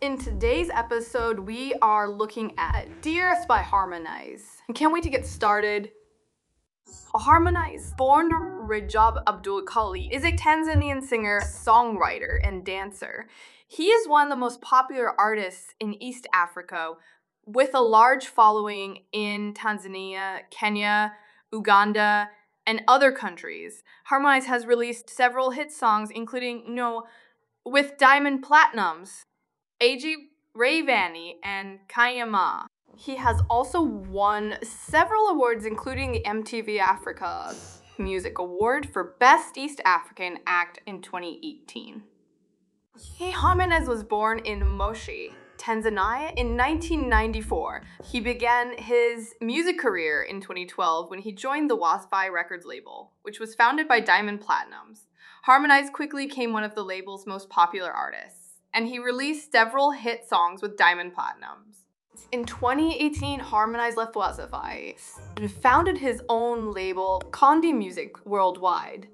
In today's episode, we are looking at Dear X by Harmonize. And can't wait to get started. Harmonize, born Rajab Abdul Kali, is a Tanzanian singer, songwriter, and dancer. He is one of the most popular artists in East Africa with a large following in Tanzania, Kenya, Uganda, and other countries. Harmonize has released several hit songs, including, you know, with Diamond Platnumz, A.G. Rayvanny, and Kayama. He has also won several awards, including the MTV Africa Music Award for Best East African Act in 2018. He Harmonize was born in Moshi, Tanzania in 1994. He began his music career in 2012 when he joined the Wasafi Records label, which was founded by Diamond Platnumz. Harmonize quickly became one of the label's most popular artists, and he released several hit songs with Diamond Platnumz. In 2018, Harmonize left and founded his own label, Konde Music Worldwide.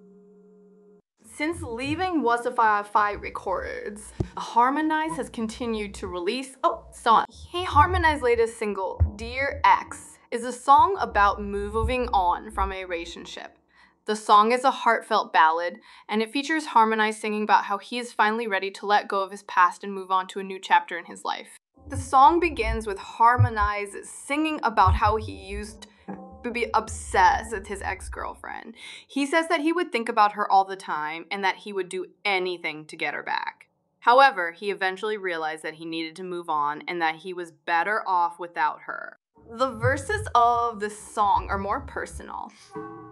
Since leaving Wasafi Records, Harmonize has continued to release oh song. He Harmonize latest single, Dear X, is a song about moving on from a relationship. The song is a heartfelt ballad, and it features Harmonize singing about how he is finally ready to let go of his past and move on to a new chapter in his life. The song begins with Harmonize singing about how he used to be obsessed with his ex girlfriend. He says that he would think about her all the time and that he would do anything to get her back. However, he eventually realized that he needed to move on and that he was better off without her. The verses of the song are more personal.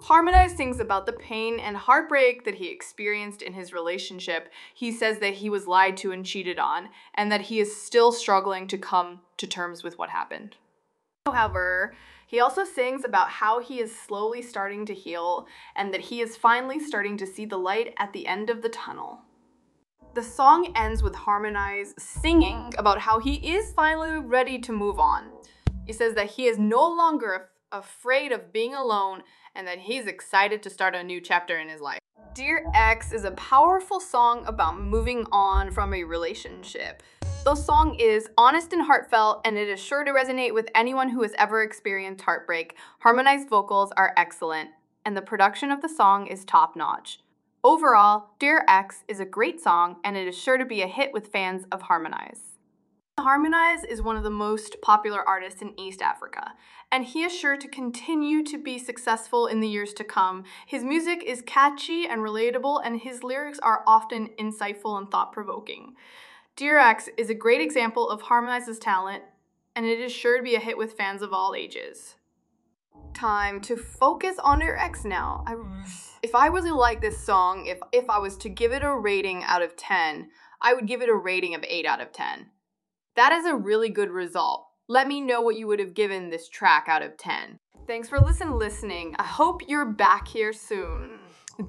Harmonize sings about the pain and heartbreak that he experienced in his relationship. He says that he was lied to and cheated on, and that he is still struggling to come to terms with what happened. However, he also sings about how he is slowly starting to heal and that he is finally starting to see the light at the end of the tunnel. The song ends with Harmonize singing about how he is finally ready to move on. He says that he is no longer af- afraid of being alone and that he's excited to start a new chapter in his life. Dear X is a powerful song about moving on from a relationship. The song is honest and heartfelt, and it is sure to resonate with anyone who has ever experienced heartbreak. Harmonized vocals are excellent, and the production of the song is top notch. Overall, Dear X is a great song, and it is sure to be a hit with fans of Harmonize. Harmonize is one of the most popular artists in East Africa, and he is sure to continue to be successful in the years to come. His music is catchy and relatable, and his lyrics are often insightful and thought provoking. Dear X is a great example of Harmonize's talent, and it is sure to be a hit with fans of all ages. Time to focus on Dear X now. I, mm-hmm. if I really like this song, if, if I was to give it a rating out of 10, I would give it a rating of 8 out of 10. That is a really good result. Let me know what you would have given this track out of 10. Thanks for listening listening. I hope you're back here soon.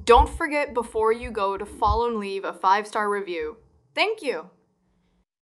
Don't forget before you go to follow and leave a 5-star review. Thank you.